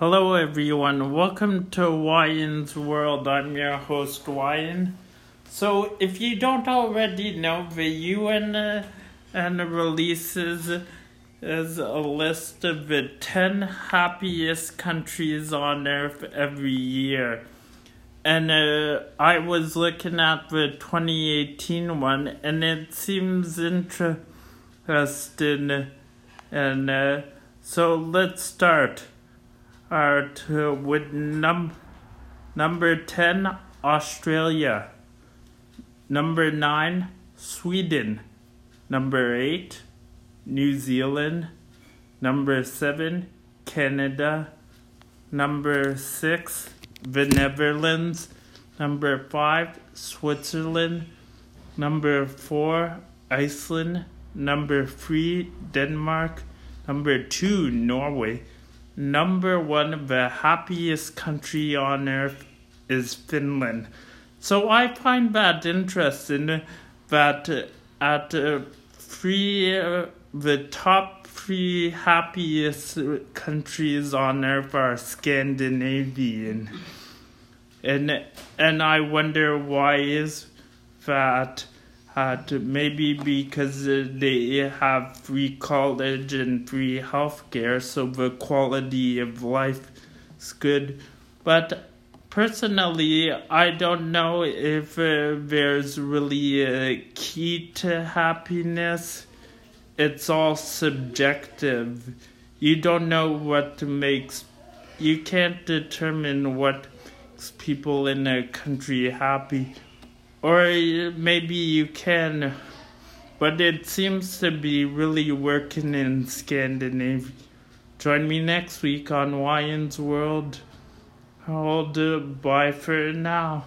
Hello, everyone. Welcome to Wyan's World. I'm your host, Wyan. So, if you don't already know, the UN uh, and releases is a list of the 10 happiest countries on earth every year. And uh, I was looking at the 2018 one, and it seems interesting. And uh, so let's start are to with num number 10 Australia. Number 9 Sweden. Number 8 New Zealand. Number 7 Canada. Number 6 the Netherlands. Number 5 Switzerland. Number 4 Iceland. Number 3 Denmark. Number 2 Norway number one, of the happiest country on earth is Finland. So I find that interesting that at uh, three, uh, the top three happiest countries on earth are Scandinavian. And, and I wonder why is that maybe because uh, they have free college and free healthcare, so the quality of life is good. But personally, I don't know if uh, there's really a key to happiness. It's all subjective. You don't know what makes. You can't determine what makes people in a country happy or uh, maybe you can, but it seems to be really working in Scandinavia. Join me next week on Wyan's World. I'll do uh, bye for now.